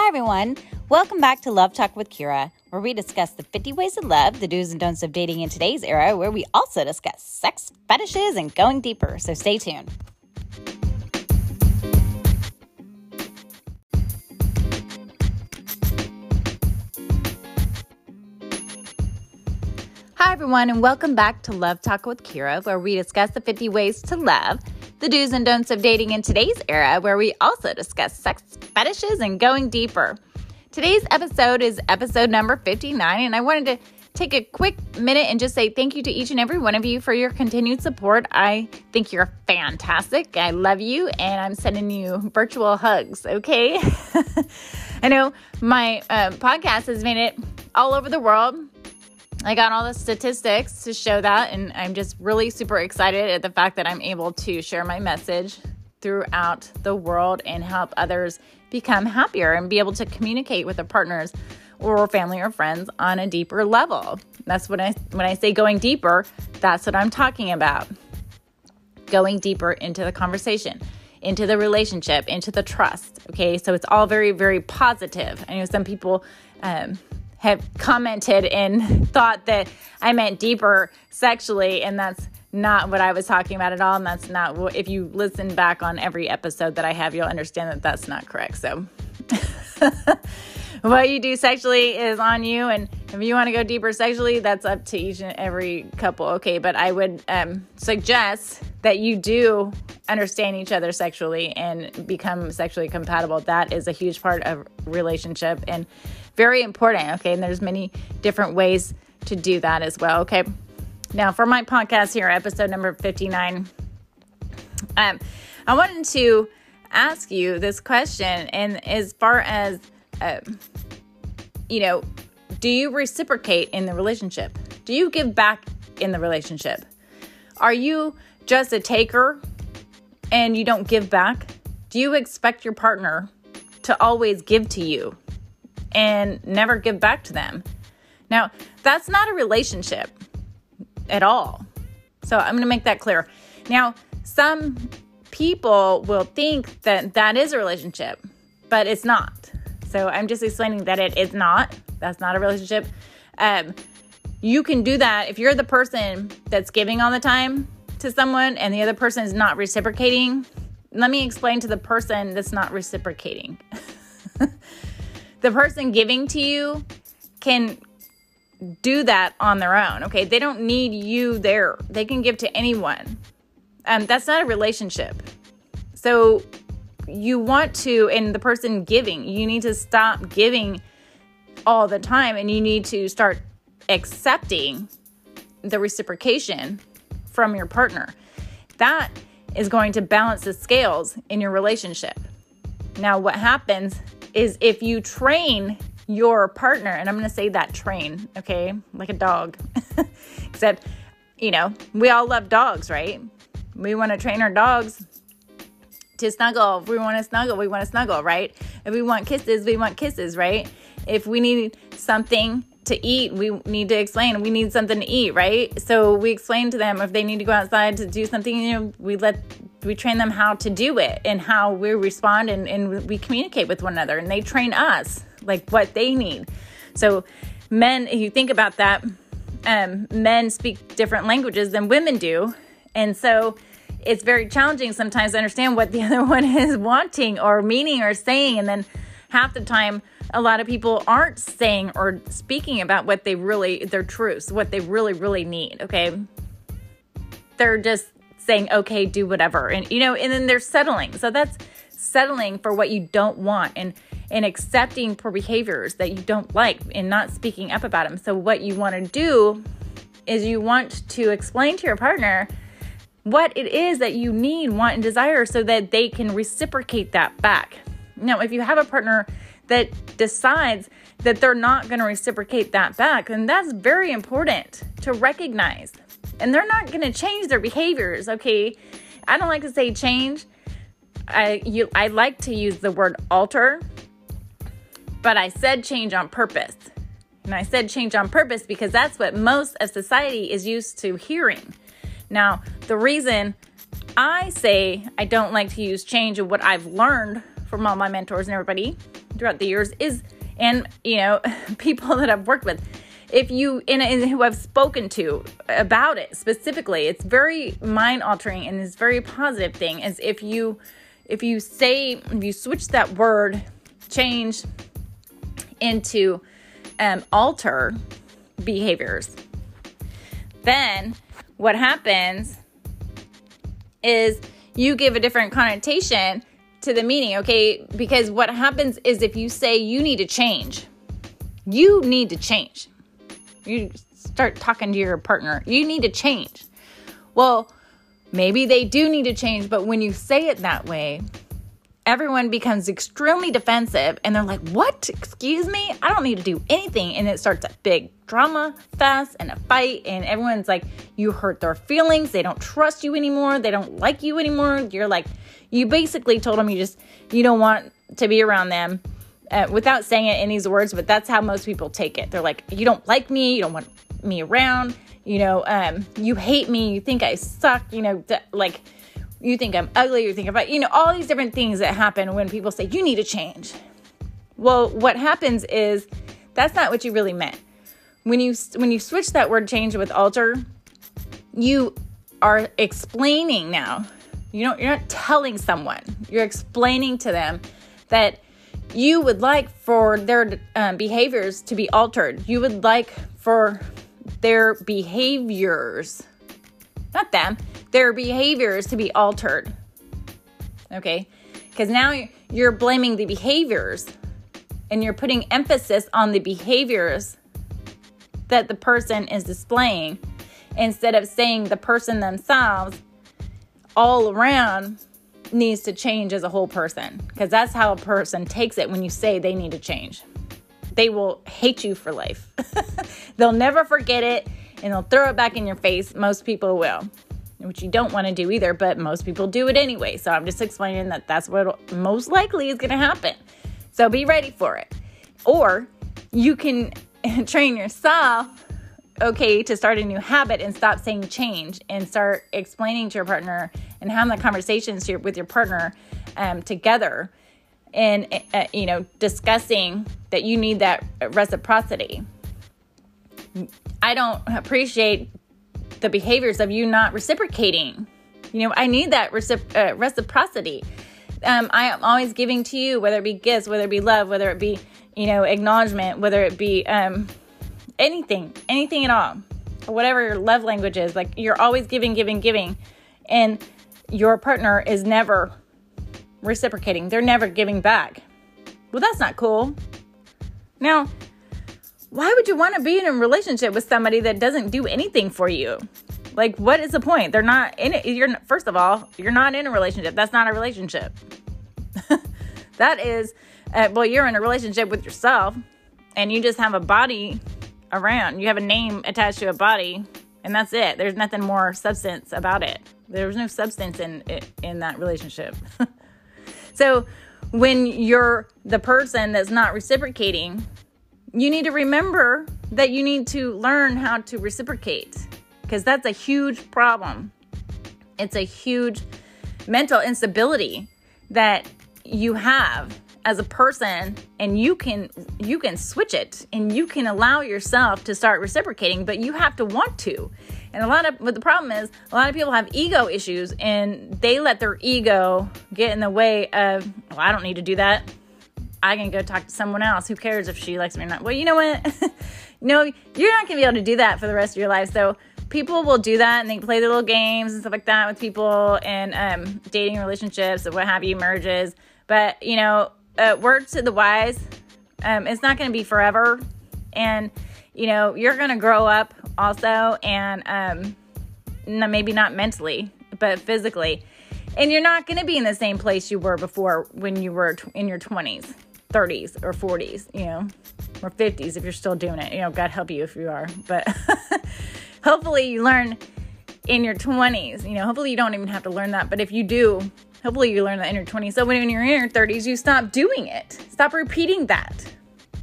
Hi, everyone. Welcome back to Love Talk with Kira, where we discuss the 50 ways of love, the do's and don'ts of dating in today's era, where we also discuss sex, fetishes, and going deeper. So stay tuned. Hi, everyone, and welcome back to Love Talk with Kira, where we discuss the 50 ways to love, the do's and don'ts of dating in today's era, where we also discuss sex, fetishes, and going deeper. Today's episode is episode number 59, and I wanted to take a quick minute and just say thank you to each and every one of you for your continued support. I think you're fantastic. I love you, and I'm sending you virtual hugs, okay? I know my uh, podcast has made it all over the world. I got all the statistics to show that, and I'm just really super excited at the fact that I'm able to share my message throughout the world and help others become happier and be able to communicate with their partners or family or friends on a deeper level. That's when I when I say going deeper, that's what I'm talking about. Going deeper into the conversation, into the relationship, into the trust. Okay, so it's all very very positive. I know some people um, have commented and thought that I meant deeper sexually, and that's not what I was talking about at all. And that's not what, if you listen back on every episode that I have, you'll understand that that's not correct. So, what you do sexually is on you. And if you want to go deeper sexually, that's up to each and every couple. Okay. But I would um, suggest that you do understand each other sexually and become sexually compatible. That is a huge part of relationship and very important. Okay. And there's many different ways to do that as well. Okay. Now, for my podcast here, episode number 59, um, I wanted to ask you this question. And as far as, uh, you know, do you reciprocate in the relationship? Do you give back in the relationship? Are you just a taker and you don't give back? Do you expect your partner to always give to you and never give back to them? Now, that's not a relationship at all. So I'm going to make that clear. Now, some people will think that that is a relationship, but it's not. So I'm just explaining that it is not. That's not a relationship. Um, you can do that if you're the person that's giving all the time to someone and the other person is not reciprocating. Let me explain to the person that's not reciprocating. the person giving to you can do that on their own. Okay. They don't need you there. They can give to anyone. Um, that's not a relationship. So you want to, and the person giving, you need to stop giving all the time and you need to start accepting the reciprocation from your partner. That is going to balance the scales in your relationship. Now, what happens is if you train your partner, and I'm going to say that train, okay, like a dog, except, you know, we all love dogs, right? We want to train our dogs to snuggle. If we want to snuggle, we want to snuggle, right? If we want kisses, we want kisses, right? If we need something to eat, we need to explain we need something to eat, right? So we explain to them if they need to go outside to do something, you know, we let we train them how to do it and how we respond and, and we communicate with one another and they train us like what they need. So, men, if you think about that, um, men speak different languages than women do. And so, it's very challenging sometimes to understand what the other one is wanting or meaning or saying. And then half the time, a lot of people aren't saying or speaking about what they really, their truths, what they really, really need. Okay. They're just saying, okay, do whatever. And, you know, and then they're settling. So that's settling for what you don't want. And and accepting poor behaviors that you don't like and not speaking up about them. So, what you want to do is you want to explain to your partner what it is that you need, want, and desire so that they can reciprocate that back. Now, if you have a partner that decides that they're not going to reciprocate that back, And that's very important to recognize. And they're not going to change their behaviors, okay? I don't like to say change. I you I like to use the word alter but I said change on purpose. And I said change on purpose because that's what most of society is used to hearing. Now, the reason I say I don't like to use change and what I've learned from all my mentors and everybody throughout the years is, and you know, people that I've worked with, if you in, who I've spoken to about it specifically, it's very mind altering and it's very positive thing. Is if you if you say if you switch that word change into um, alter behaviors, then what happens is you give a different connotation to the meaning, okay? Because what happens is if you say you need to change, you need to change. You start talking to your partner, you need to change. Well, maybe they do need to change, but when you say it that way, everyone becomes extremely defensive and they're like, What? Excuse me? I don't need to do anything. And it starts a big drama fest and a fight. And everyone's like, You hurt their feelings. They don't trust you anymore. They don't like you anymore. You're like, You basically told them you just, you don't want to be around them. Uh, without saying it in these words, but that's how most people take it. They're like, You don't like me. You don't want me around. You know, um, you hate me. You think I suck. You know, th- like, you think I'm ugly, you think about, you know, all these different things that happen when people say, you need to change. Well, what happens is that's not what you really meant. When you when you switch that word change with alter, you are explaining now. You don't you're not telling someone. You're explaining to them that you would like for their um, behaviors to be altered. You would like for their behaviors, not them, their behaviors to be altered. Okay? Because now you're blaming the behaviors and you're putting emphasis on the behaviors that the person is displaying instead of saying the person themselves all around needs to change as a whole person because that's how a person takes it when you say they need to change. They will hate you for life. they'll never forget it and they'll throw it back in your face. Most people will which you don't want to do either, but most people do it anyway. So I'm just explaining that that's what most likely is going to happen. So be ready for it. Or you can train yourself, okay, to start a new habit and stop saying change and start explaining to your partner and having the conversations with your partner um, together and, uh, you know, discussing that you need that reciprocity. I don't appreciate the behaviors of you not reciprocating. You know, I need that recipro- uh, reciprocity. Um, I am always giving to you, whether it be gifts, whether it be love, whether it be, you know, acknowledgement, whether it be um, anything, anything at all, whatever your love language is. Like you're always giving, giving, giving, and your partner is never reciprocating. They're never giving back. Well, that's not cool. Now, why would you want to be in a relationship with somebody that doesn't do anything for you? Like, what is the point? They're not in it. You're first of all, you're not in a relationship. That's not a relationship. that is, uh, well, you're in a relationship with yourself, and you just have a body around. You have a name attached to a body, and that's it. There's nothing more substance about it. There's no substance in in that relationship. so, when you're the person that's not reciprocating you need to remember that you need to learn how to reciprocate because that's a huge problem. It's a huge mental instability that you have as a person and you can you can switch it and you can allow yourself to start reciprocating but you have to want to and a lot of but the problem is a lot of people have ego issues and they let their ego get in the way of well i don't need to do that I can go talk to someone else. Who cares if she likes me or not? Well, you know what? no, you're not to be able to do that for the rest of your life. So people will do that and they play their little games and stuff like that with people and um, dating relationships and what have you, merges. But, you know, uh, word to the wise, um, it's not to be forever. And, you know, you're to grow up also and um, maybe not mentally, but physically. And you're not going to be in the same place you were before when you were in your 20s. 30s or 40s, you know, or 50s if you're still doing it. You know, God help you if you are. But hopefully you learn in your 20s. You know, hopefully you don't even have to learn that. But if you do, hopefully you learn that in your 20s. So when you're in your 30s, you stop doing it. Stop repeating that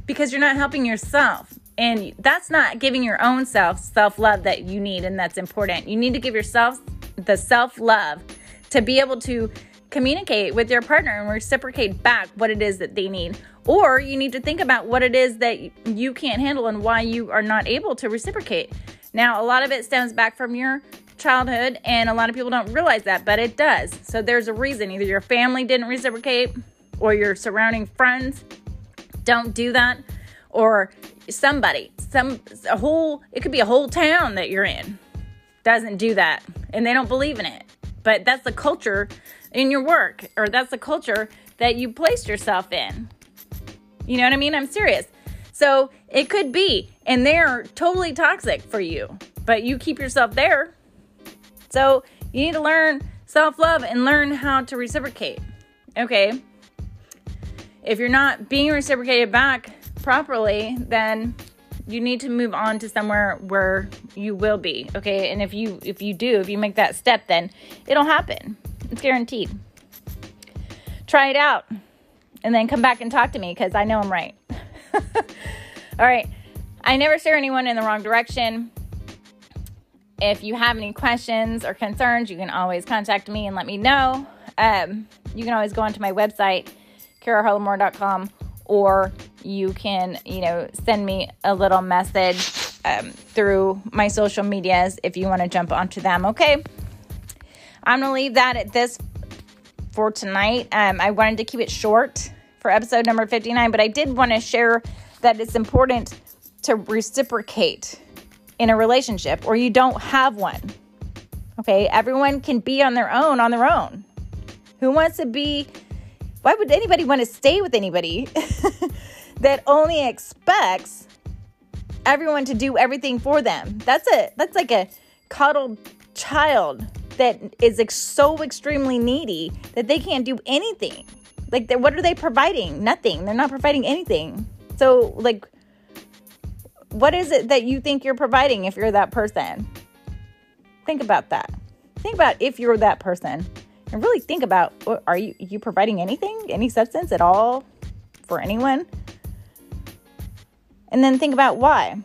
because you're not helping yourself. And that's not giving your own self self love that you need and that's important. You need to give yourself the self love to be able to communicate with your partner and reciprocate back what it is that they need. Or you need to think about what it is that you can't handle and why you are not able to reciprocate. Now, a lot of it stems back from your childhood, and a lot of people don't realize that, but it does. So there's a reason. Either your family didn't reciprocate, or your surrounding friends don't do that, or somebody, some a whole it could be a whole town that you're in doesn't do that, and they don't believe in it. But that's the culture in your work, or that's the culture that you placed yourself in. You know what I mean? I'm serious. So it could be, and they're totally toxic for you, but you keep yourself there. So you need to learn self love and learn how to reciprocate. Okay. If you're not being reciprocated back properly, then you need to move on to somewhere where you will be okay and if you if you do if you make that step then it'll happen it's guaranteed try it out and then come back and talk to me because i know i'm right all right i never steer anyone in the wrong direction if you have any questions or concerns you can always contact me and let me know um, you can always go onto my website kiraharlamor.com or you can, you know, send me a little message um, through my social medias if you want to jump onto them. Okay. I'm going to leave that at this for tonight. Um, I wanted to keep it short for episode number 59, but I did want to share that it's important to reciprocate in a relationship or you don't have one. Okay. Everyone can be on their own, on their own. Who wants to be why would anybody want to stay with anybody that only expects everyone to do everything for them? That's a that's like a coddled child that is ex- so extremely needy that they can't do anything. Like, what are they providing? Nothing. They're not providing anything. So, like, what is it that you think you're providing if you're that person? Think about that. Think about if you're that person and really think about uh, are you you providing anything, any substance at all for anyone? And then think about why.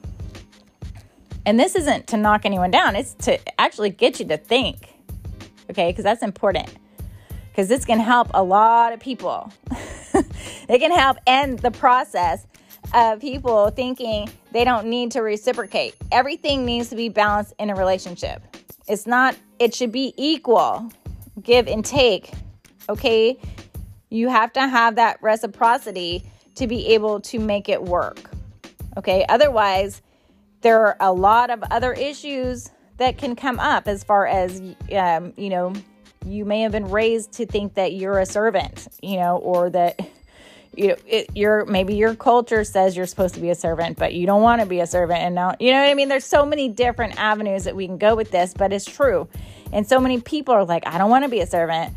And this isn't to knock anyone down, it's to actually get you to think. Okay, because that's important. Because this can help a lot of people. it can help end the process of people thinking they don't need to reciprocate. Everything needs to be balanced in a relationship. It's not, it should be equal give and take. Okay. You have to have that reciprocity to be able to make it work. Okay. Otherwise, there are a lot of other issues that can come up as far as, um, you know, you may have been raised to think that you're a servant, you know, or that you know, it, your maybe your culture says you're supposed to be a servant, but you don't want to be a servant, and now you know what I mean. There's so many different avenues that we can go with this, but it's true. And so many people are like, I don't want to be a servant.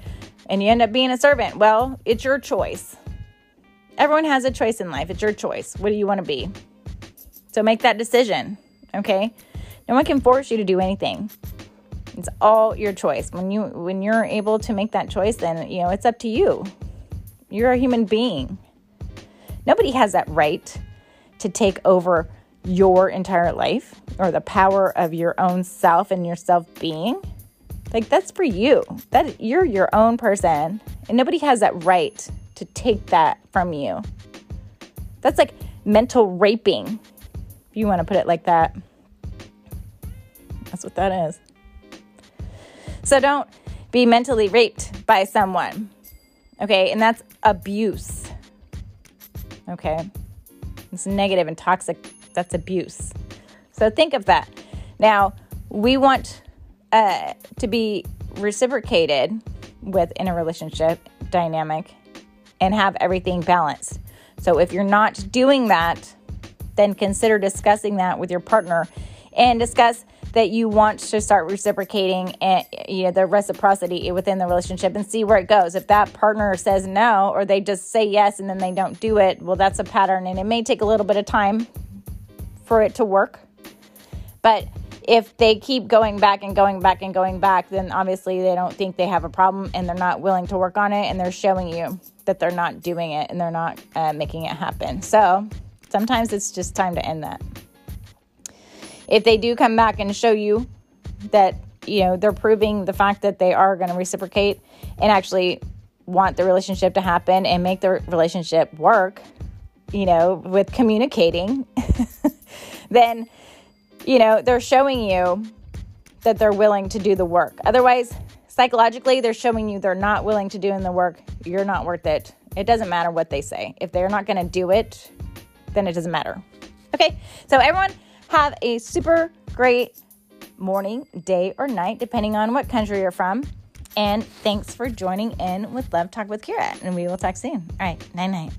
And you end up being a servant. Well, it's your choice. Everyone has a choice in life. It's your choice. What do you want to be? So make that decision, okay? No one can force you to do anything. It's all your choice. When you when you're able to make that choice, then you know it's up to you. You're a human being. Nobody has that right to take over your entire life or the power of your own self and your self being. Like that's for you. That you're your own person and nobody has that right to take that from you. That's like mental raping. If you want to put it like that. That's what that is. So don't be mentally raped by someone. Okay? And that's abuse. Okay? It's negative and toxic. That's abuse. So think of that. Now, we want uh, to be reciprocated with in a relationship dynamic and have everything balanced. So if you're not doing that, then consider discussing that with your partner and discuss that you want to start reciprocating and you know the reciprocity within the relationship and see where it goes. If that partner says no or they just say yes and then they don't do it, well that's a pattern and it may take a little bit of time for it to work. But if they keep going back and going back and going back, then obviously they don't think they have a problem and they're not willing to work on it and they're showing you that they're not doing it and they're not uh, making it happen. So sometimes it's just time to end that. If they do come back and show you that, you know, they're proving the fact that they are going to reciprocate and actually want the relationship to happen and make the relationship work, you know, with communicating, then, you know, they're showing you that they're willing to do the work. Otherwise, psychologically, they're showing you they're not willing to do in the work. You're not worth it. It doesn't matter what they say. If they're not going to do it, then it doesn't matter. Okay, so everyone have a super great morning, day, or night, depending on what country you're from. And thanks for joining in with Love Talk with Kira. And we will talk soon. All right, night night.